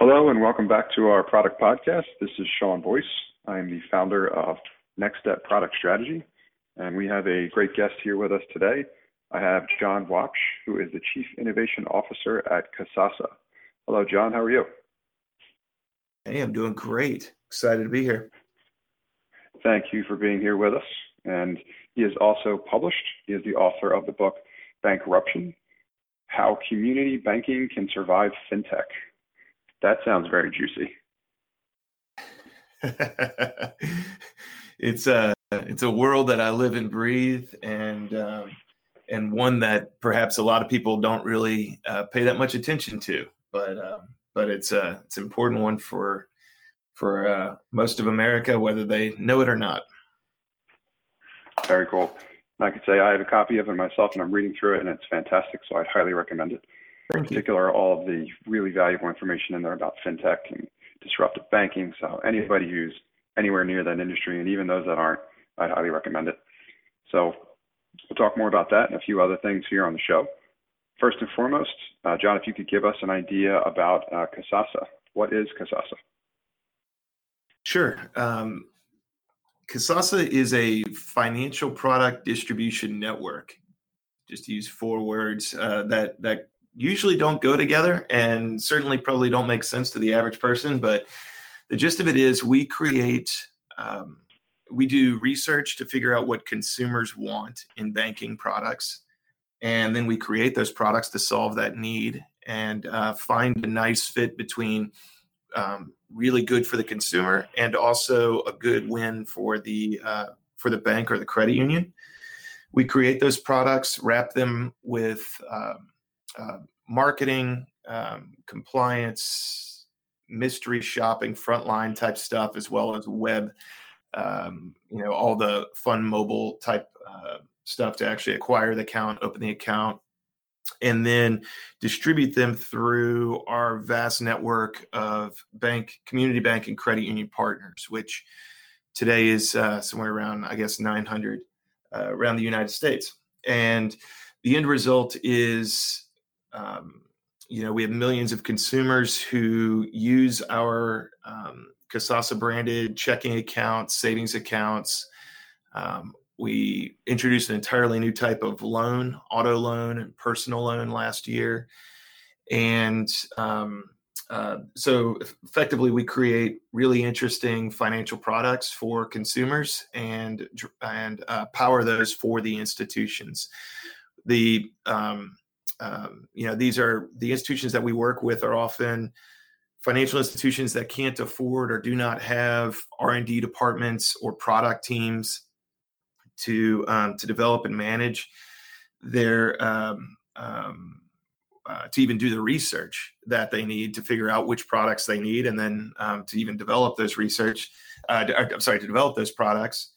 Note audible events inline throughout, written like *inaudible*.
Hello and welcome back to our product podcast. This is Sean Boyce. I am the founder of NxtStep Product Strategy, and we have a great guest here with us today. I have John Waupsh, who is the Chief Innovation Officer at Kasasa. Hello, John. How are you? Hey, I'm doing great. Excited to be here. Thank you for being here with us. And he is also published. He is the author of the book Bankruption How Community Banking Can Survive FinTech. That sounds very juicy. *laughs* it's a it's a world that I live and breathe, and um, and one that perhaps a lot of people don't really uh, pay that much attention to. But um, but it's a it's an important one for for uh, most of America, whether they know it or not. Very cool. I could say I have a copy of it myself, and I'm reading through it, and it's fantastic. So I'd highly recommend it. Thank in particular, you. all of the really valuable information in there about fintech and disruptive banking. So anybody who's anywhere near that industry, and even those that aren't, I'd highly recommend it. So we'll talk more about that and a few other things here on the show. First and foremost, uh, John, if you could give us an idea about uh, Kasasa. What is Kasasa? Sure. Um, Kasasa is a financial product distribution network. Just to use four words uh, that that usually don't go together, and certainly probably don't make sense to the average person. But the gist of it is, we create, um, we do research to figure out what consumers want in banking products, and then we create those products to solve that need and uh, find a nice fit between um, really good for the consumer and also a good win for the uh, for the bank or the credit union. We create those products, wrap them with um, uh, marketing, um, compliance, mystery shopping, frontline type stuff, as well as web. Um, you know all the fun mobile type uh, stuff to actually acquire the account, open the account, and then distribute them through our vast network of bank, community bank, and credit union partners, which today is uh, somewhere around, I guess, 900 uh, around the United States. And the end result is, um, you know, we have millions of consumers who use our um, Kasasa branded checking accounts, savings accounts, um, we introduced an entirely new type of loan, auto loan and personal loan last year. And um, uh, so effectively, we create really interesting financial products for consumers and and uh, power those for the institutions. The um, um, you know these are the institutions that we work with are often financial institutions that can't afford or do not have r&d departments or product teams to um, to develop and manage their um, um, uh, to even do the research that they need to figure out which products they need, and then um, to even develop those research. Uh, to, I'm sorry, to develop those products,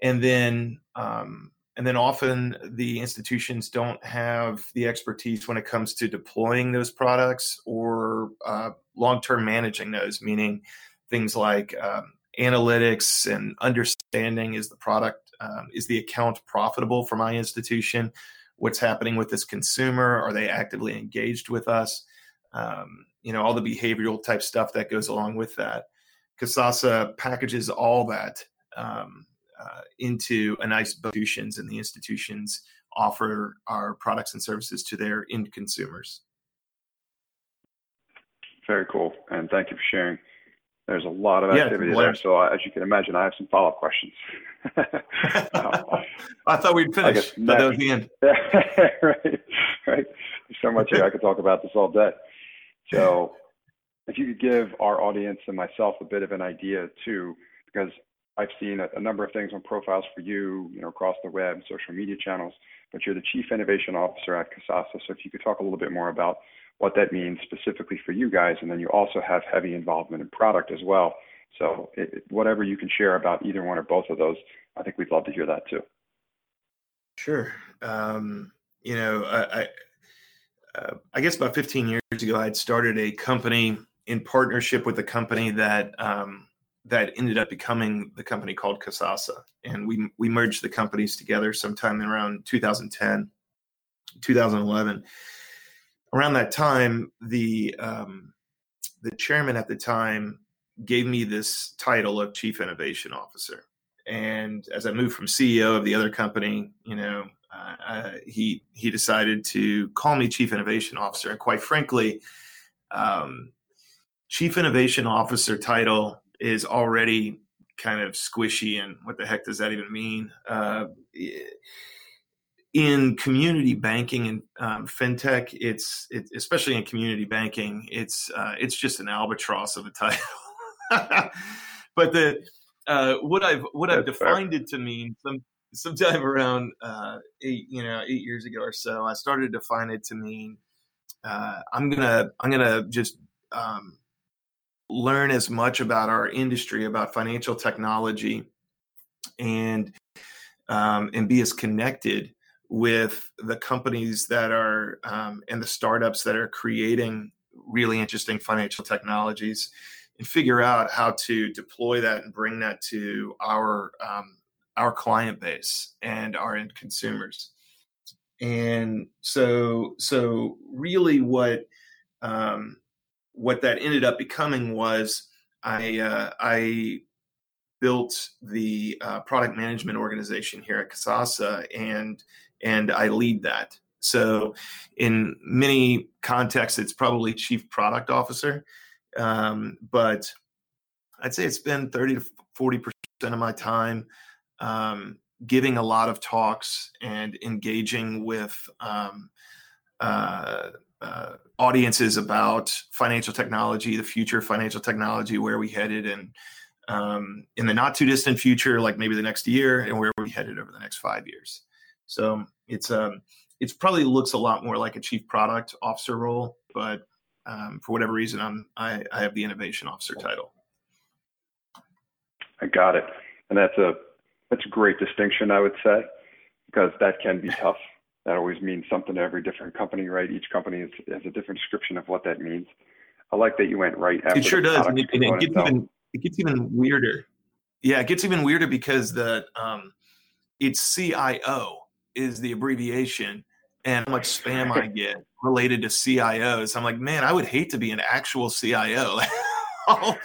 and then um, and then often the institutions don't have the expertise when it comes to deploying those products or uh, long-term managing those, meaning things like um, analytics and understanding is the product um, is the account profitable for my institution? What's happening with this consumer? Are they actively engaged with us? Um, you know, all the behavioral type stuff that goes along with that. Kasasa packages all that um, uh, into a nice institutions, and the institutions offer our products and services to their end consumers. Very cool, and thank you for sharing. There's a lot of activity yeah, there, so as you can imagine, I have some follow-up questions. *laughs* I thought we'd finish. but That was the end. *laughs* right, right. There's so much here I could talk about this all day. So, if you could give our audience and myself a bit of an idea too, because I've seen a, a, number of things on profiles for you, you know, across the web, social media channels, but you're the chief innovation officer at Kasasa. So if you could talk a little bit more about what that means specifically for you guys, and then you also have heavy involvement in product as well. So it, whatever you can share about either one or both of those, I think we'd love to hear that too. Sure. Um, you know, I, I, uh, I, guess about 15 years ago, I had started a company in partnership with a company that um, that ended up becoming the company called Kasasa. and we we merged the companies together sometime around 2010, 2011. Around that time, the um, the chairman at the time gave me this title of chief innovation officer. And as I moved from CEO of the other company, you know, uh, he he decided to call me chief innovation officer. And quite frankly, um, chief innovation officer title is already kind of squishy. And what the heck does that even mean? Uh, in community banking and um, fintech, it's it, especially in community banking, it's uh, it's just an albatross of a title. *laughs* but the uh, what I've what That's I've defined fair. it to mean some sometime around uh, eight you know eight years ago or so, I started to define it to mean uh, I'm gonna I'm gonna just um, learn as much about our industry, about financial technology, and um, and be as connected with the companies that are um, and the startups that are creating really interesting financial technologies and figure out how to deploy that and bring that to our um, our client base and our end consumers. And so so really what um, what that ended up becoming was I uh, I built the uh, product management organization here at Kasasa and and I lead that. So, in many contexts, it's probably chief product officer, um, but I'd say it's been 30 to 40 percent of my time um, giving a lot of talks and engaging with um, uh, uh, audiences about financial technology, the future of financial technology, where we headed, and um, in the not too distant future, like maybe the next year, and where we headed over the next five years. So it's um it's probably looks a lot more like a chief product officer role, but um, for whatever reason, I'm I, I have the innovation officer title. I got it, and that's a that's a great distinction, I would say, because that can be tough. That always means something to every different company, right? Each company is, has a different description of what that means. I like that you went right after. It sure does, and it, and it gets even it gets even weirder. Yeah, it gets even weirder because the um, it's CIO is the abbreviation and how much spam I get related to CIOs. I'm like, man, I would hate to be an actual CIO. *laughs* all,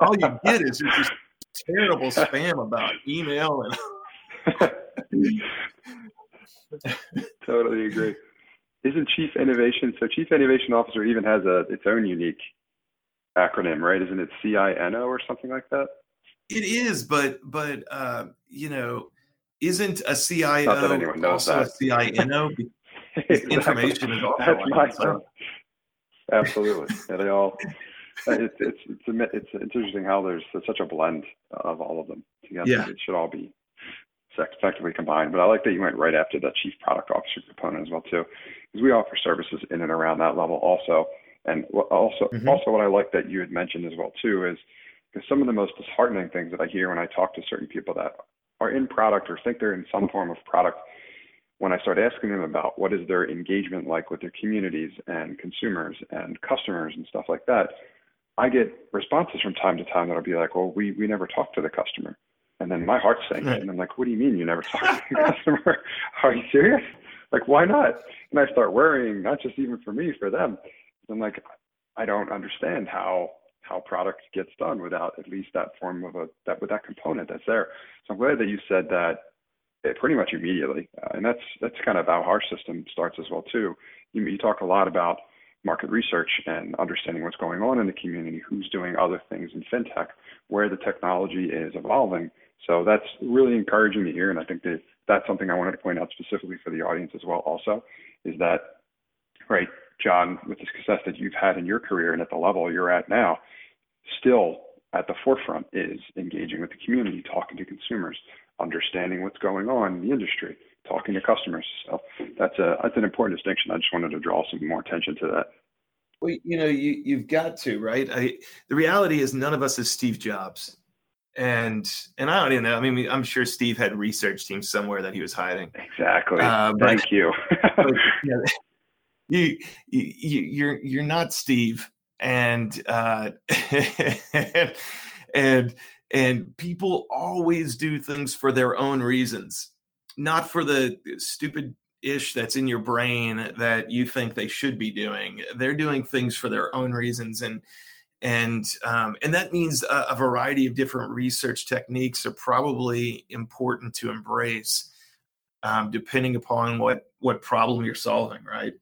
all, you get is just terrible spam about email and. *laughs* *laughs* *laughs* totally agree. Isn't Chief Innovation so? Chief Innovation Officer even has a its own unique acronym, right? Isn't it CINO or something like that? It is, but but uh, you know, isn't a CIO Not that anyone knows also that. a CINO? exactly. Information is also That's my so. *laughs* Absolutely. yeah, they all. It's it's it's it's it's interesting how there's such a blend of all of them together. Yeah. It should all be effectively combined. But I like that you went right after that chief product officer component as well too, because we offer services in and around that level also. And also mm-hmm. also what I like that you had mentioned as well too is because some of the most disheartening things that I hear when I talk to certain people that are in product or think they're in some form of product, when I start asking them about what is their engagement like with their communities and consumers and customers and stuff like that, I get responses from time to time that'll be like, "Well, we we never talk to the customer," and then my heart sank. right. and I'm like, "What do you mean you never talk to the *laughs* customer? Are you serious? Like, why not?" And I start worrying, not just even for me, for them. I'm like, I don't understand how how product gets done without at least that form of a that with that component that's there. So I'm glad that you said that it pretty much immediately, uh, and that's that's kind of how our system starts as well too. You, you talk a lot about market research and understanding what's going on in the community, who's doing other things in fintech, where the technology is evolving. So that's really encouraging to hear, and I think that that's something I wanted to point out specifically for the audience as well. Also, is that right, John, with the success that you've had in your career and at the level you're at now, still at the forefront is engaging with the community, talking to consumers, understanding what's going on in the industry, talking to customers. So that's a that's an important distinction. I just wanted to draw some more attention to that. Well, you know, you you've got to right. I, the reality is, none of us is Steve Jobs, and and I don't even know. I mean, I'm sure Steve had research teams somewhere that he was hiding. Exactly. Uh, but, Thank you. *laughs* but, *laughs* you, you you you're you're not Steve and uh, *laughs* and and people always do things for their own reasons, not for the stupid ish that's in your brain that you think they should be doing. They're doing things for their own reasons, and and um, and that means a, a, variety of different research techniques are probably important to embrace um, depending upon what what problem you're solving right?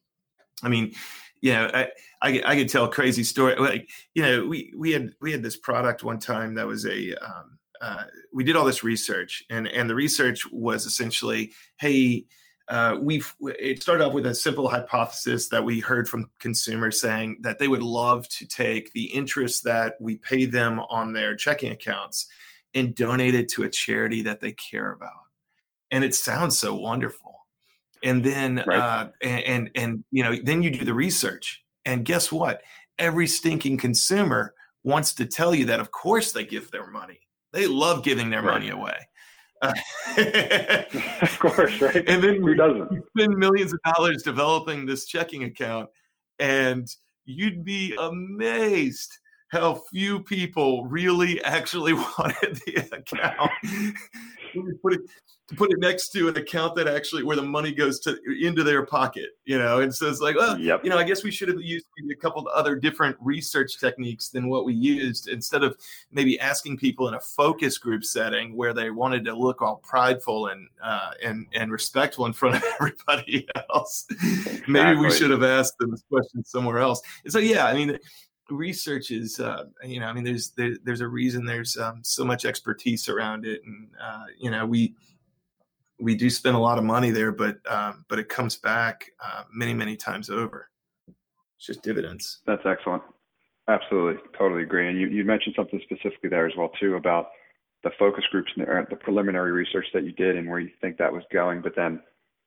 I mean you know i i, I could tell a crazy story like you know we we had we had this product one time that was a um, uh, we did all this research and and the research was essentially hey uh, we've it started off with a simple hypothesis that we heard from consumers saying that they would love to take the interest that we pay them on their checking accounts and donate it to a charity that they care about. And it sounds so wonderful. And then right. uh, and, and and you know then you do the research. And guess what? Every stinking consumer wants to tell you that of course they give their money. They love giving their right. money away *laughs* of course, right? And then who doesn't spend millions of dollars developing this checking account, and you'd be amazed how few people really actually *laughs* wanted the account. Put it to put it next to an account that actually where the money goes to into their pocket, you know, and says like, well, yep. you know, I guess we should have used a couple of other different research techniques than what we used instead of maybe asking people in a focus group setting where they wanted to look all prideful and uh, and and respectful in front of *laughs* everybody else. Exactly. maybe we should have asked them this question somewhere else. And so, yeah, I mean research is uh, you know i mean there's there, there's a reason there's um, so much expertise around it and uh, you know we we do spend a lot of money there, but um, but it comes back uh, many many times over. It's just dividends. That's excellent. Absolutely, totally agree. And you, you mentioned something specifically there as well too about the focus groups and the, the preliminary research that you did and where you think that was going, but then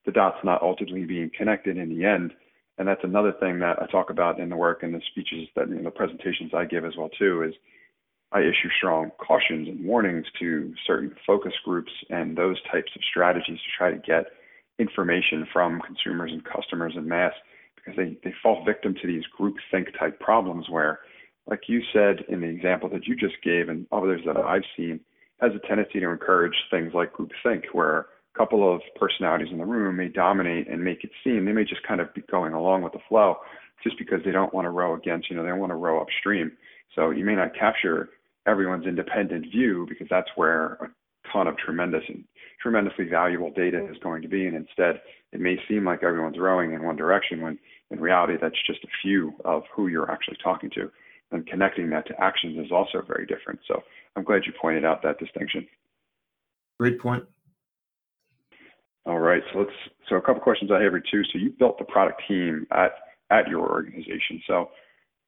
the dots not ultimately being connected in the end. And that's another thing that I talk about in the work and the speeches that you know, the presentations I give as well too is I issue strong cautions and warnings to certain focus groups and those types of strategies to try to get information from consumers and customers in mass because they, they fall victim to these group think type problems where, like you said in the example that you just gave and others that I've seen, has a tendency to encourage things like group think where couple of personalities in the room may dominate and make it seem they may just kind of be going along with the flow just because they don't want to row against, you know, they don't want to row upstream. So you may not capture everyone's independent view because that's where a ton of tremendous and tremendously valuable data is going to be. And instead, it may seem like everyone's rowing in one direction when in reality, that's just a few of who you're actually talking to. And connecting that to actions is also very different. So I'm glad you pointed out that distinction. Great point. All right. So let's, so a couple questions I have here too. So you built the product team at, at your organization. So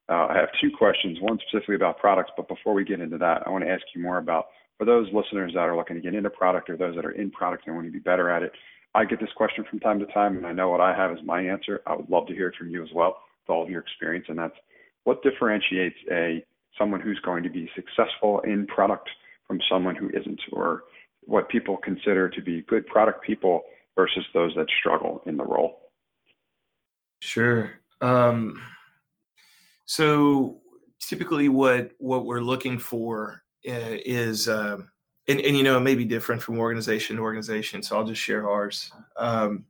uh, I have two questions, one specifically about products, but before we get into that, I want to ask you more about for those listeners that are looking to get into product or those that are in product and want to be better at it. I get this question from time to time, and I know what I have is my answer. I would love to hear it from you as well, with all of your experience, and that's what differentiates a someone who's going to be successful in product from someone who isn't, or what people consider to be good product people versus those that struggle in the role. Sure. Um, so typically, what what we're looking for uh, is, uh, and, and you know, it may be different from organization to organization. So I'll just share ours. Um,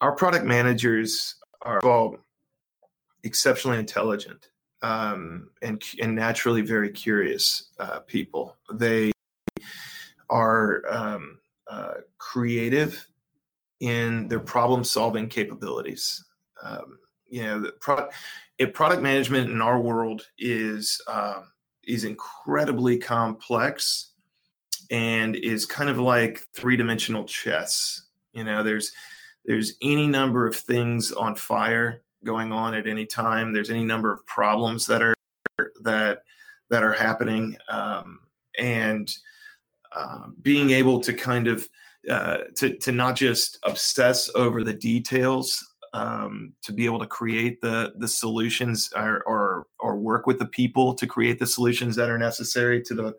our product managers are all exceptionally intelligent um, and and naturally very curious uh, people. They are um, uh, creative in their problem solving capabilities. Um, you know, product product management in our world is uh, is incredibly complex and is kind of like three dimensional chess. You know, there's there's any number of things on fire going on at any time. There's any number of problems that are that that are happening, um, and uh, being able to kind of uh, to to not just obsess over the details um, to be able to create the the solutions or, or, or work with the people to create the solutions that are necessary to the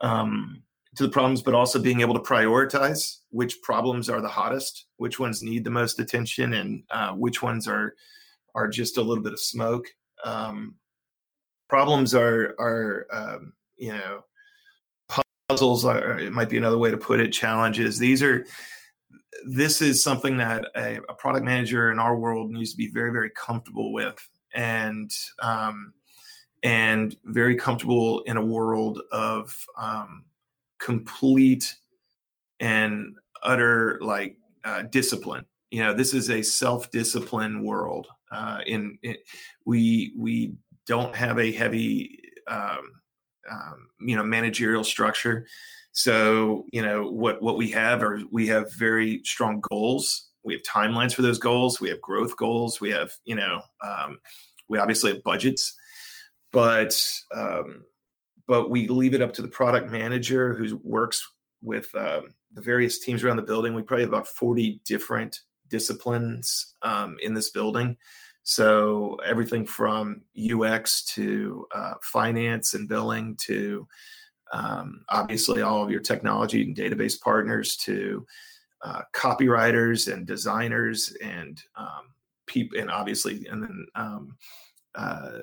um, to the problems, but also being able to prioritize which problems are the hottest, which ones need the most attention, and uh, which ones are are just a little bit of smoke. Um, problems are are um, you know puzzles are it might be another way to put it challenges these are this is something that a, a, product manager in our world needs to be very very comfortable with and um, and very comfortable in a world of um, complete and utter like uh, discipline. You know, this is a self-discipline world. Uh, in, we we don't have a heavy um, um, you know managerial structure. So you know what what we have are we have very strong goals. We have timelines for those goals. We have growth goals. We have you know um, we obviously have budgets, but um, but we leave it up to the product manager who works with um, the various teams around the building. We probably have about forty different disciplines um, in this building. So everything from UX to uh, finance and billing to um, obviously all of your technology and database partners to uh, copywriters and designers and um, people and obviously and then um, uh,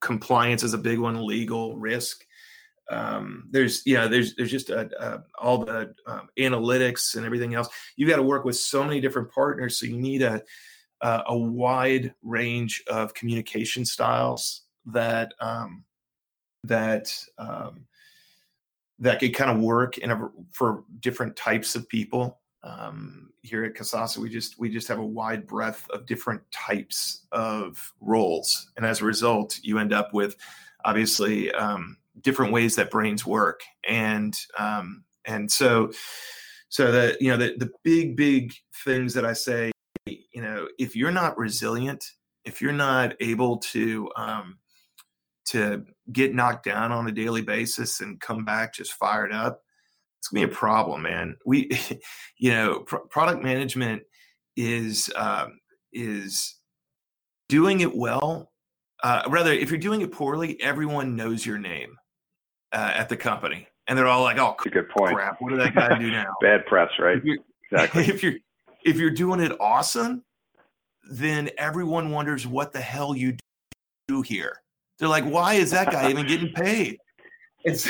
compliance is a big one legal risk. Um, there's yeah there's there's just a, a, all the um, analytics and everything else. You've got to work with so many different partners so you need a uh, a wide range of communication styles that um, that um, that could kind of work in a, for different types of people. Um, here at Kasasa, we just we just have a wide breadth of different types of roles, and as a result, you end up with obviously um, different ways that brains work, and um, and so so that you know the the big big things that I say if you're not resilient, if you're not able to um, to get knocked down on a daily basis and come back just fired up, it's gonna be a problem, man. We, *laughs* you know, pr- product management is um, is doing it well. Uh, rather, if you're doing it poorly, everyone knows your name uh, at the company, and they're all like, "Oh, good point. Crap, what did that guy do now?" *laughs* Bad press, right? If exactly. *laughs* If you're if you're doing it awesome, then everyone wonders what the hell you do here. They're like, why is that guy even getting paid? It's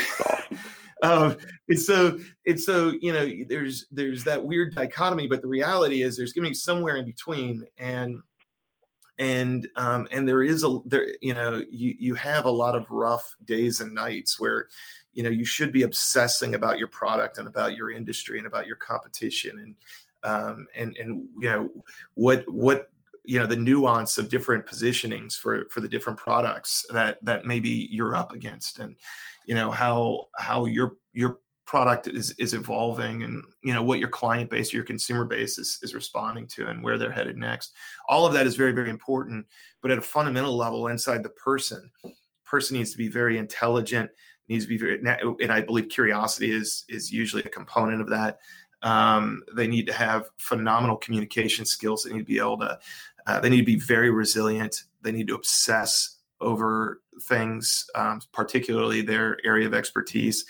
*laughs* um, and so it's so you know there's there's that weird dichotomy, but the reality is there's going to be somewhere in between, and and um, and there is a there you know you you have a lot of rough days and nights where you know you should be obsessing about your product and about your industry and about your competition and um, and and you know what what you know the nuance of different positionings for for the different products that that maybe you're up against and you know how how your your product is is evolving and you know what your client base your consumer base is, is responding to and where they're headed next. All of that is very very important but at a fundamental level inside the person person needs to be very intelligent needs to be very and i believe curiosity is is usually a component of that um, they need to have phenomenal communication skills. They need to be able to. Uh, they need to be very resilient. They need to obsess over things, um, particularly their area of expertise,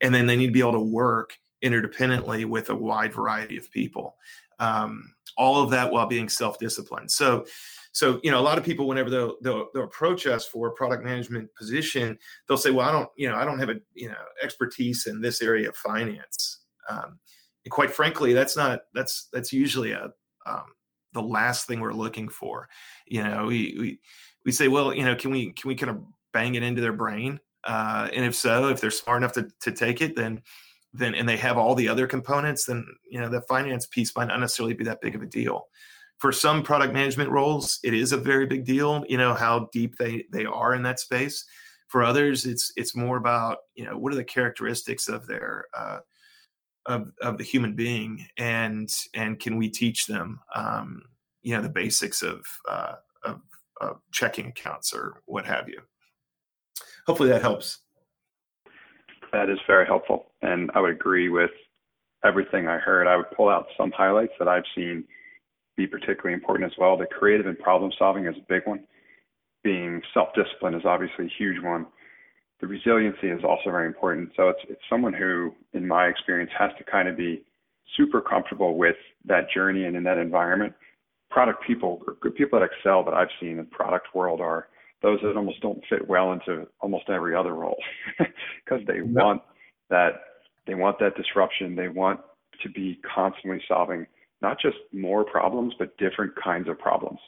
and then they need to be able to work interdependently with a wide variety of people. Um, all of that while being self-disciplined. So, so you know, a lot of people, whenever they'll, they'll, they'll approach us for a product management position, they'll say, "Well, I don't, you know, I don't have a you know expertise in this area of finance." Um, and quite frankly, that's not that's that's usually a um, the last thing we're looking for. You know, we we we say, well, you know, can we can we kind of bang it into their brain? Uh, and if so, if they're smart enough to to take it, then then and they have all the other components, then you know the finance piece might not necessarily be that big of a deal. For some product management roles, it is a very big deal. You know how deep they they are in that space. For others, it's it's more about you know what are the characteristics of their uh, of, of the human being and and can we teach them um, you know the basics of, uh, of, of checking accounts or what have you? Hopefully that helps. That is very helpful and i would agree with everything i heard. I would pull out some highlights that i've seen be particularly important as well. The creative and problem solving is a big one. Being self-discipline is obviously a huge one the resiliency is also very important. So it's it's someone who, in my experience, has to kind of be super comfortable with that journey and in that environment. Product people, good people that excel that I've seen in the product world are those that almost don't fit well into almost every other role *laughs* because they no. want that they want that disruption. They want to be constantly solving not just more problems, but different kinds of problems.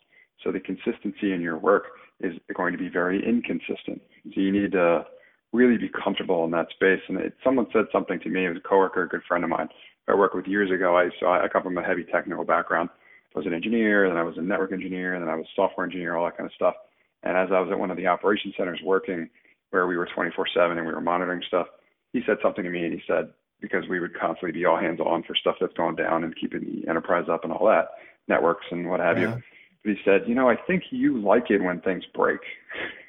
So the consistency in your work is going to be very inconsistent. So you need to really be comfortable in that space. And it, someone said something to me, it was a coworker, a good friend of mine I worked with years ago. I so I come from a heavy technical background. I was an engineer, then I was a network engineer, and then I was a software engineer, all that kind of stuff. And as I was at one of the operation centers working, where we were 24/7 and we were monitoring stuff, he said something to me, and he said because we would constantly be all hands on for stuff that's going down and keeping the enterprise up and all that, networks and what have yeah. you. But he said, you know, I think you like it when things break,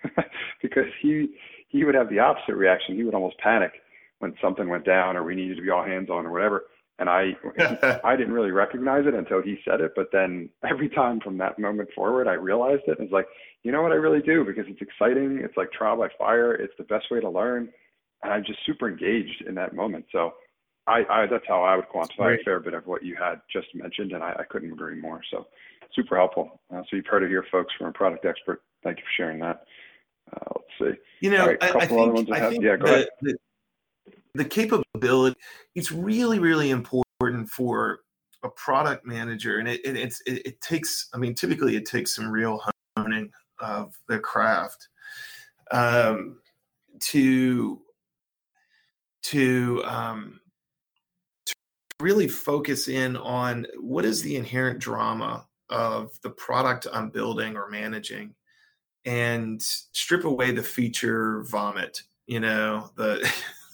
*laughs* because he he would have the opposite reaction. He would almost panic when something went down or we needed to be all hands on or whatever. And I *laughs* I didn't really recognize it until he said it. But then every time from that moment forward, I realized it. And it's like, you know what I really do because it's exciting. It's like trial by fire. It's the best way to learn. And I'm just super engaged in that moment. So I, I that's how I would quantify a fair bit of what you had just mentioned, and I, I couldn't agree more. So super helpful. Uh, so you've heard it here, folks, from a product expert. Thank you for sharing that. Uh, let's see. You know, right, I, I, think, I think yeah, go the, ahead. The, the capability it's really really important for a product manager and it, it it's it, it, takes i mean typically it takes some real honing of the craft um, to to um, to really focus in on what is the inherent drama of the product i'm building or managing and strip away the feature vomit you know the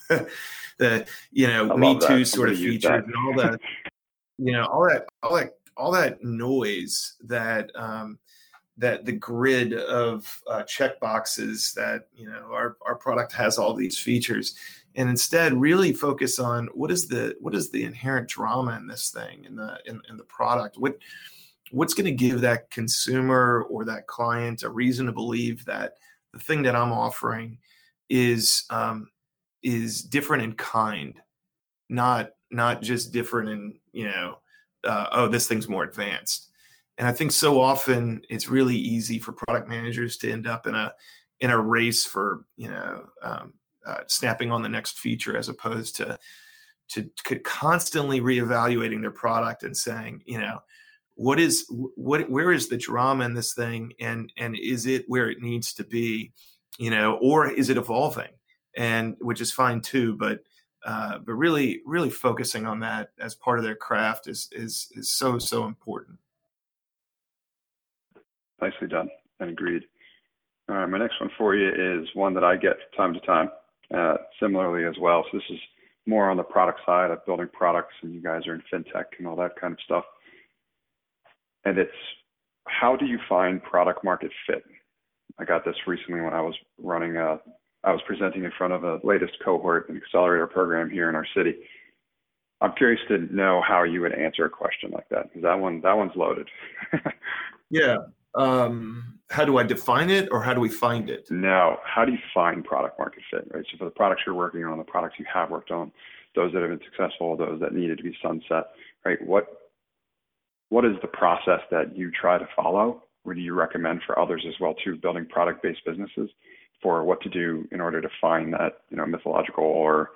*laughs* the you know Me Too sort of features and all that. you know all that all that all that noise that um, that the grid of uh, check boxes that you know our our product has all these features and instead really focus on what is the what is the inherent drama in this thing in the in, in the product what what's going to give that consumer or that client a reason to believe that the thing that i'm offering is um, is different in kind, not not just different in you know, uh, oh this thing's more advanced. And I think so often it's really easy for product managers to end up in a in a race for you know um, uh, snapping on the next feature as opposed to to, to constantly reevaluating their product and saying you know what is what where is the drama in this thing and and is it where it needs to be you know or is it evolving and which is fine too. But uh, but really, really focusing on that as part of their craft is is is so so important. Nicely done and agreed. All right, my next one for you is one that I get from time to time, uh, similarly as well. So this is more on the product side of building products, and you guys are in fintech and all that kind of stuff. And it's how do you find product market fit? I got this recently when I was running a I was presenting in front of a latest cohort and accelerator program here in our city. I'm curious to know how you would answer a question like that because that one that one's loaded. *laughs* yeah. Um, how do I define it, or how do we find it? No. How do you find product market fit? Right. So for the products you're working on, the products you have worked on, those that have been successful, those that needed to be sunset. Right. What what is the process that you try to follow? Or do you recommend for others as well too, building product-based businesses? for what to do in order to find that you know mythological or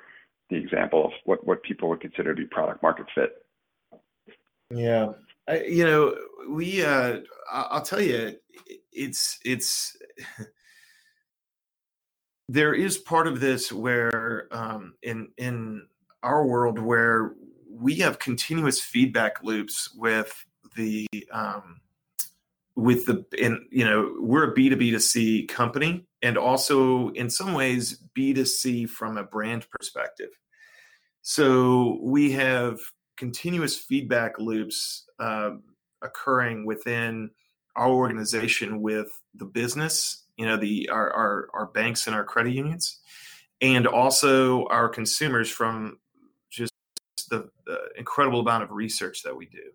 the example of what what people would consider to be product market fit. Yeah, I, you know, we uh, I'll tell you, it's it's *laughs* there is part of this where um, in in our world where we have continuous feedback loops with the um, with the and you know we're a b2b to c company and also in some ways b2c from a brand perspective. So we have continuous feedback loops uh, occurring within our organization with the business you know the our, our our banks and our credit unions and also our consumers from the, the incredible amount of research that we do.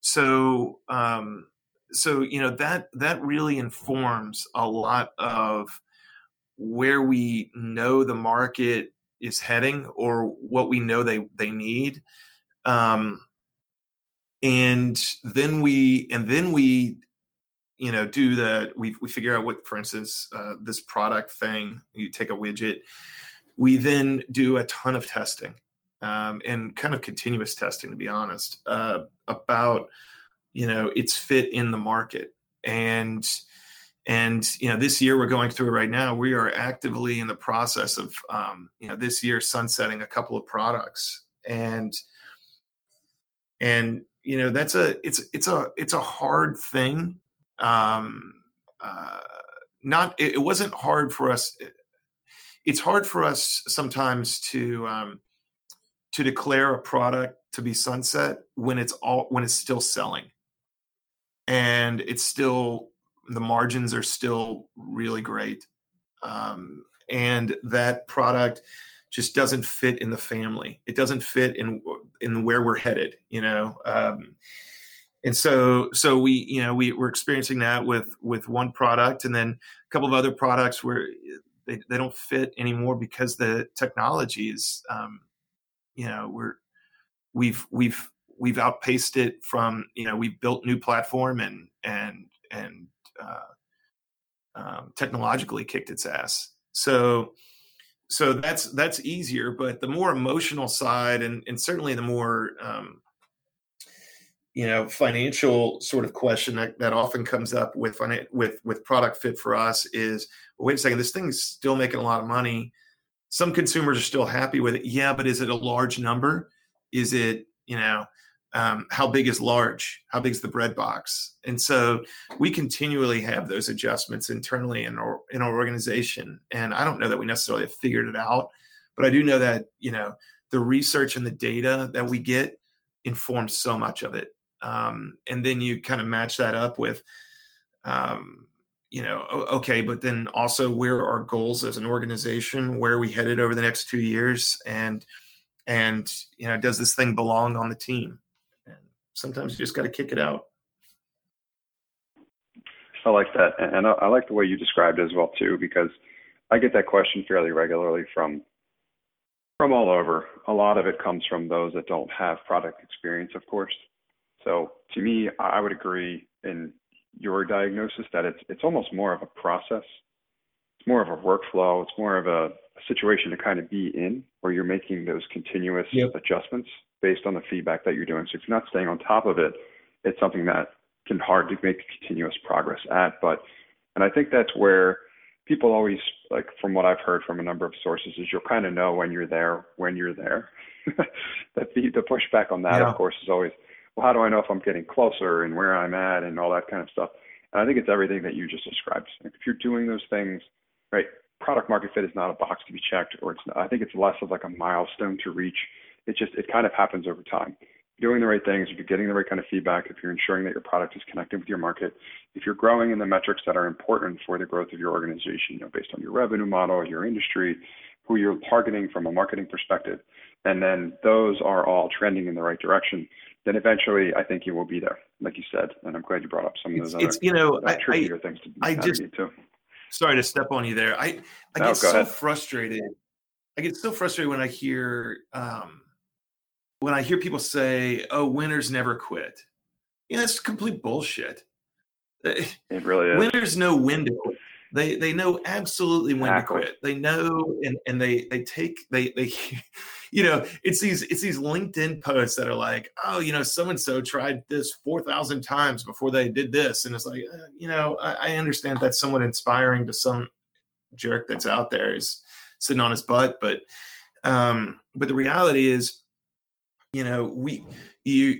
So um, so you know that that really informs a lot of where we know the market is heading or what we know they they need. Um, and then we and then we you know do the we, we figure out what for instance uh, this product thing you take a widget. We then do a ton of testing um, and kind of continuous testing to be honest uh, about you know its fit in the market. And and you know this year we're going through right now we are actively in the process of um, you know this year sunsetting a couple of products. And and you know that's a it's it's a it's a hard thing. Um uh not it, it wasn't hard for us it's hard for us sometimes to um to declare a product to be sunset when it's all when it's still selling. And it's still the margins are still really great. Um, and that product just doesn't fit in the family. It doesn't fit in in where we're headed you know? Um, and so so we you know we we're experiencing that with with one product and then a couple of other products where they, they don't fit anymore because the technology is um, you know we're we've we've we've outpaced it from you know we've built new platform and and and uh, um, technologically kicked its ass. So so that's that's easier, but the more emotional side and and certainly the more um, you know financial sort of question that, that often comes up with with with product fit for us is well, wait a second this thing's still making a lot of money some consumers are still happy with it. Yeah but is it a large number? Is it you know um, how big is large? How big is the bread box? And so we continually have those adjustments internally in our in our organization. And i don't know that we necessarily have figured it out but i do know that you know the research and the data that we get informs so much of it. Um, and then you kind of match that up with um, you know okay but then also where are our goals as an organization? Where are we headed over the next two years? And and you know does this thing belong on the team? And sometimes you just got to kick it out. I like that and I, I like the way you described it as well too because i get that question fairly regularly from from all over. A lot of it comes from those that don't have product experience of course. So to me i would agree in your diagnosis that it's it's almost more of a process it's more of a workflow it's more of a a situation to kind of be in where you're making those continuous yep. adjustments based on the feedback that you're doing. So if you're not staying on top of it, it's something that can hard to make continuous progress at. But and I think that's where people always like from what I've heard from a number of sources is you'll kind of know when you're there when you're there. *laughs* that the the pushback on that yeah. of course is always well how do I know if I'm getting closer and where I'm at and all that kind of stuff. And I think it's everything that you just described. If you're doing those things, right, product market fit is not a box to be checked, or it's I think it's less of like a milestone to reach. It just it kind of happens over time. Doing the right things, if you're getting the right kind of feedback, if you're ensuring that your product is connected with your market, if you're growing in the metrics that are important for the growth of your organization, you know, based on your revenue model, your industry, who you're targeting from a marketing perspective, and then those are all trending in the right direction, then eventually I think you will be there, like you said. And I'm glad you brought up some of those it's, other you know, I, trickier I, things to I just, too sorry to step on you there. I I get so ahead. frustrated. I get so frustrated when I hear um, when I hear people say, "Oh, winners never quit." You know, that's complete bullshit. *laughs* It really is. Winners know when to quit. They they know absolutely when exactly. to quit. They know and and they they take they they *laughs* you know, it's these it's these LinkedIn posts that are like, oh, you know, so and so tried this four thousand times before they did this, and it's like, uh, you know, I, I understand that's somewhat inspiring to some jerk that's out there is sitting on his butt, but um, but the reality is, you know, we you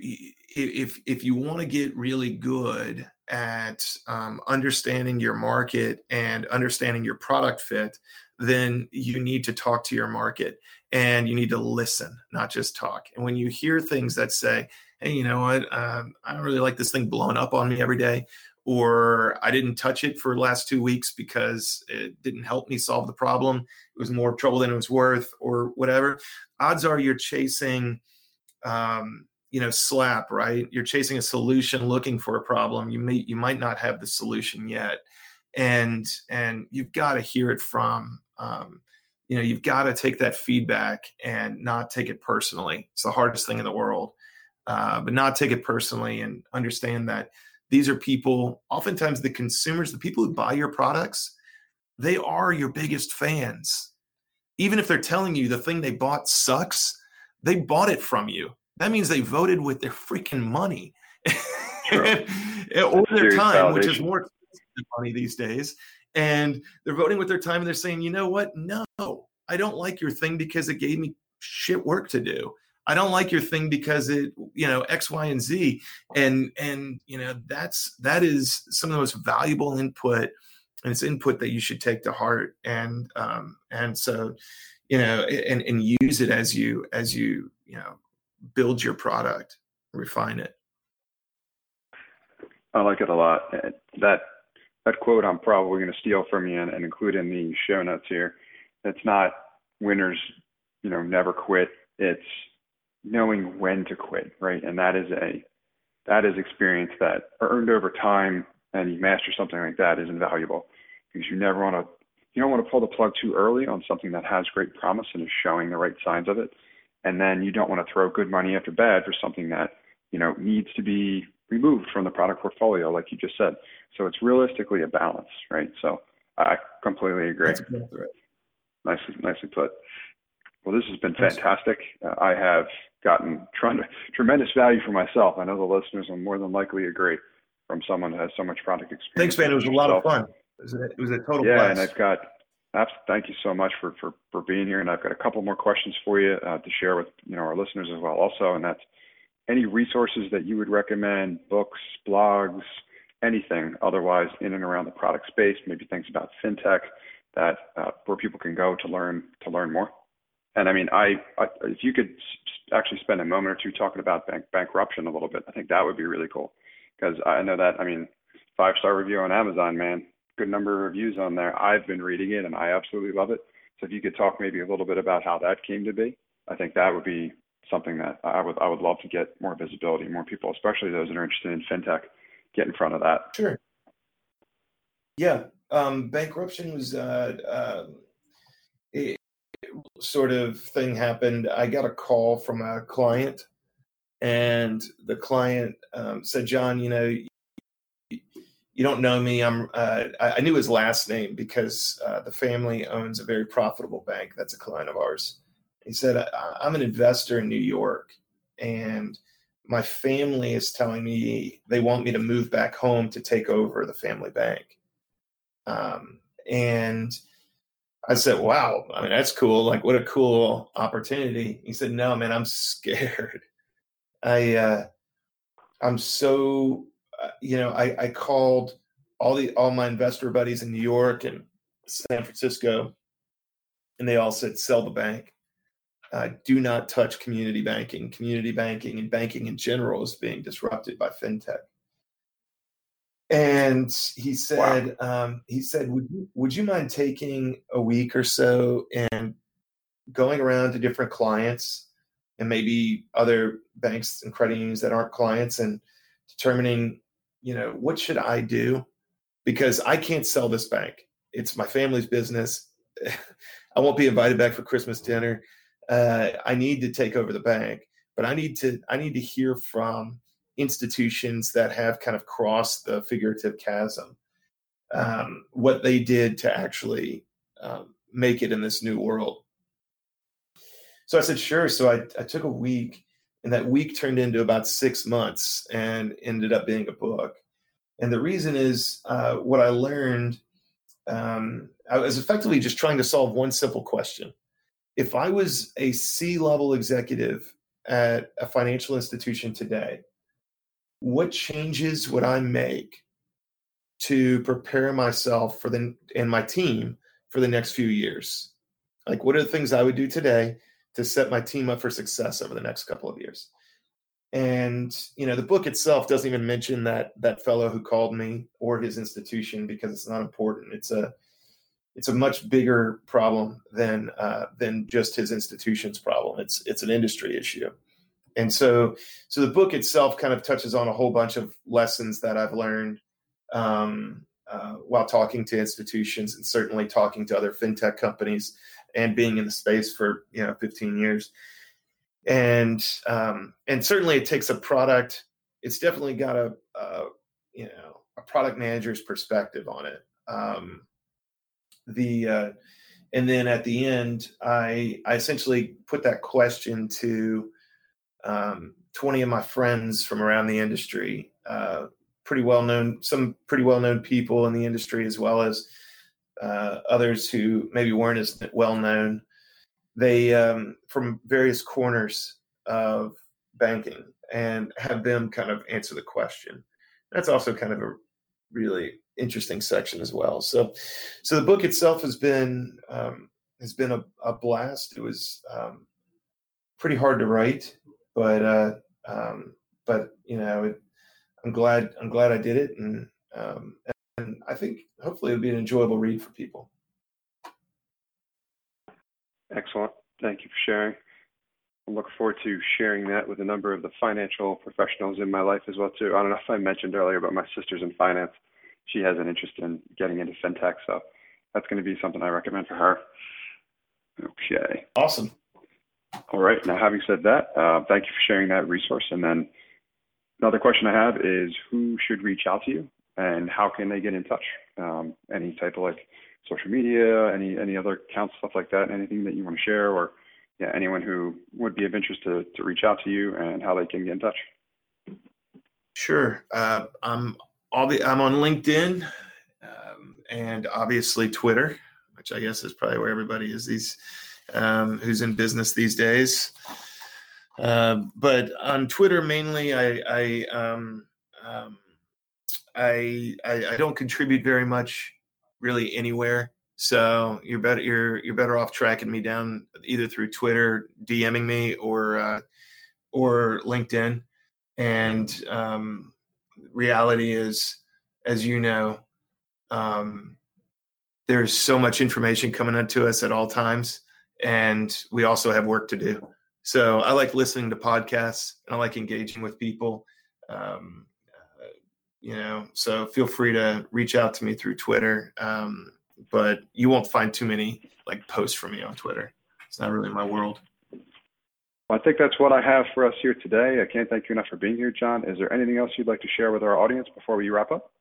if if you want to get really good at um, understanding your market and understanding your product fit, then you need to talk to your market and you need to listen, not just talk. And when you hear things that say, hey, you know what, um, I don't really like this thing blowing up on me every day, or I didn't touch it for the last two weeks because it didn't help me solve the problem, it was more trouble than it was worth, or whatever, odds are you're chasing. Um, you know slap right you're chasing a solution looking for a problem you may you might not have the solution yet and and you've got to hear it from um, you know you've got to take that feedback and not take it personally. It's the hardest thing in the world uh, but not take it personally and understand that these are people oftentimes the consumers the people who buy your products they are your biggest fans. Even if they're telling you the thing they bought sucks they bought it from you. That means they voted with their freaking money. *laughs* Or their time, which is more money these days. And they're voting with their time and they're saying, you know what? No, I don't like your thing because it gave me shit work to do. I don't like your thing because it, you know, X, Y, and Z. And and you know, that's that is some of the most valuable input and it's input that you should take to heart. And um and so, you know, and, and use it as you as you, you know, build your product, refine it. I like it a lot. That that quote I'm probably going to steal from you and, and include in the show notes here. It's not winners, you know, never quit. It's knowing when to quit, right? And that is a that is experience that earned over time and you master something like that is invaluable because you never want to you don't want to pull the plug too early on something that has great promise and is showing the right signs of it. And then you don't want to throw good money after bad for something that, you know, needs to be removed from the product portfolio, like you just said. So it's realistically a balance, right? So I completely agree. Nicely, nicely put. Well, this has been fantastic. Uh, I have gotten tr- tremendous value for myself. I know the listeners will more than likely agree from someone who has so much product experience. Thanks, man. It was a lot of fun. It was a, it was a total yeah, blast. and I've got thank you so much for, for, for being here. And I've got a couple more questions for you uh, to share with you know our listeners as well. Also, and that's any resources that you would recommend, books, blogs, anything otherwise in and around the product space, maybe things about fintech that uh, where people can go to learn to learn more. And I mean, I, I if you could actually spend a moment or two talking about bank bankruption a little bit, I think that would be really cool because I know that I mean, five star review on Amazon, man, good number of reviews on there. I've been reading it and I absolutely love it. So if you could talk maybe a little bit about how that came to be, I think that would be something that I would I would love to get more visibility, more people, especially those that are interested in fintech, get in front of that. Sure. Yeah, um, bankruption was uh, uh, it, sort of thing happened. I got a call from a client, and the client um, said, "John, you know, you don't know me. I'm. Uh, I knew his last name because uh, the family owns a very profitable bank. That's a client of ours. He said, "I'm an investor in New York, and my family is telling me they want me to move back home to take over the family bank." Um, and I said, "Wow, I mean that's cool. Like, what a cool opportunity." He said, "No, man, I'm *laughs* scared. I, uh, I'm so uh, you know, I, I called all the all my investor buddies in New York and San Francisco, and they all said sell the bank. Uh, do not touch community banking. Community banking and banking in general is being disrupted by fintech. And he said, wow. um, he said, would you, would you mind taking a week or so and going around to different clients and maybe other banks and credit unions that aren't clients and determining you know, what should I do? Because I can't sell this bank. It's my family's business. *laughs* I won't be invited back for Christmas dinner. Uh, I need to take over the bank, but I need to I need to hear from institutions that have kind of crossed the figurative chasm, um, what they did to actually um, make it in this new world. So I said, sure. So I, I took a week and that week turned into about six months and ended up being a book. And the reason is uh, what I learned. Um, I was effectively just trying to solve one simple question. If I was a C level executive at a financial institution today, what changes would I make to prepare myself for the and my team for the next few years? Like, what are the things I would do today to set my team up for success over the next couple of years. And you know, the book itself doesn't even mention that that fellow who called me or his institution because it's not important. It's a it's a much bigger problem than uh, than just his institution's problem. It's it's an industry issue, and so so the book itself kind of touches on a whole bunch of lessons that I've learned um, uh, while talking to institutions and certainly talking to other fintech companies and being in the space for you know 15 years. And um, and certainly it takes a product it's definitely got a, a you know a product manager's perspective on it. Um, the uh, and then at the end i i essentially put that question to um, 20 of my friends from around the industry uh, pretty well known, some pretty well known people in the industry, as well as uh, others who maybe weren't as well known. They um, from various corners of banking and have them kind of answer the question. That's also kind of a really interesting section as well. So, so the book itself has been um, has been a, a, blast. It was um, pretty hard to write, but uh, um, but you know, it, I'm glad I'm glad I did it, and um, and I think hopefully it'll be an enjoyable read for people. Excellent. Thank you for sharing. I look forward to sharing that with a number of the financial professionals in my life as well too. I don't know if I mentioned earlier, but my sister's in finance. She has an interest in getting into fintech, so that's going to be something I recommend for her. Okay. Awesome. All right. Now, having said that, uh, thank you for sharing that resource. And then another question I have is who should reach out to you and how can they get in touch? Um, any type of like social media, any any other accounts, stuff like that, anything that you want to share or yeah, anyone who would be of interest to, to reach out to you and how they can get in touch. Sure. Uh, I'm obvi- I'm on LinkedIn um, and obviously Twitter, which I guess is probably where everybody is these um, who's in business these days. Uh, but on Twitter mainly, I I, um, um, I I I don't contribute very much really anywhere. So you're better you're you're better off tracking me down either through Twitter, DMing me, or uh, or LinkedIn. And um, reality is, as you know, um, there's so much information coming into us at all times, and we also have work to do. So I like listening to podcasts and I like engaging with people. Um, uh, you know, so feel free to reach out to me through Twitter. Um, but you won't find too many like posts from me on Twitter. It's not really my world. Well, I think that's what I have for us here today. I can't thank you enough for being here, John. Is there anything else you'd like to share with our audience before we wrap up?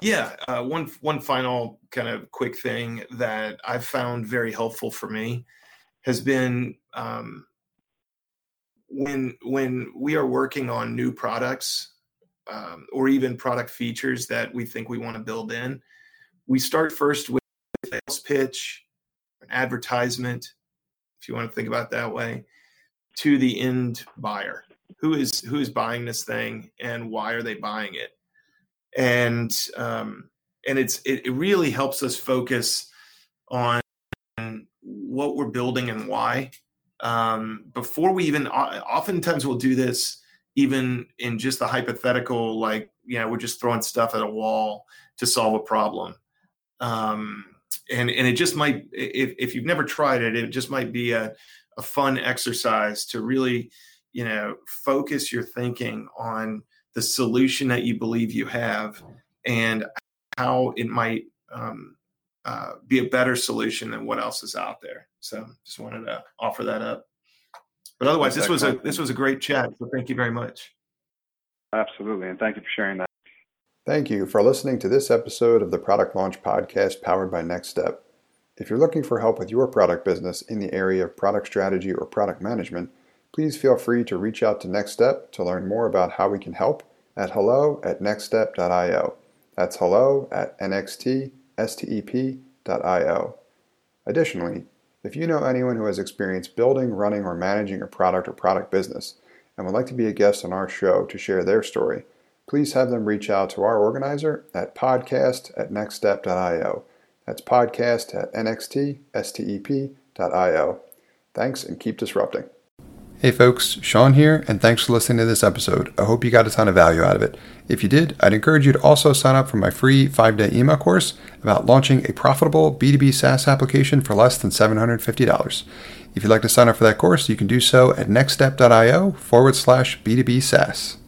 Yeah, uh, one one final kind of quick thing that I've found very helpful for me has been um, when when we are working on new products um, or even product features that we think we want to build in we start first with a sales pitch, an advertisement, if you want to think about that way, to the end buyer. Who is who is buying this thing and why are they buying it? And um, and it's it, it really helps us focus on what we're building and why. Um, before we even oftentimes we'll do this even in just the hypothetical like you know we're just throwing stuff at a wall to solve a problem um, and and it just might if, if you've never tried it it just might be a, a fun exercise to really you know focus your thinking on the solution that you believe you have and how it might um, uh, be a better solution than what else is out there. So just wanted to offer that up. But otherwise this was a this was a great chat so thank you very much. Absolutely and thank you for sharing that Thank you for listening to this episode of the Product Launch Podcast powered by NxtStep. If you're looking for help with your product business in the area of product strategy or product management, please feel free to reach out to NxtStep to learn more about how we can help at hello at nextstep.io. That's hello at nxtstep.io. Additionally, if you know anyone who has experience building, running, or managing a product or product business and would like to be a guest on our show to share their story, please have them reach out to our organizer at podcast at nextstep.io. That's podcast at nxtstep.io. Thanks and keep disrupting. Hey folks, Sean here, and thanks for listening to this episode. I hope you got a ton of value out of it. If you did, I'd encourage you to also sign up for my free five day email course about launching a profitable B2B SaaS application for less than $750. If you'd like to sign up for that course, you can do so at nextstep.io forward slash B2B SaaS.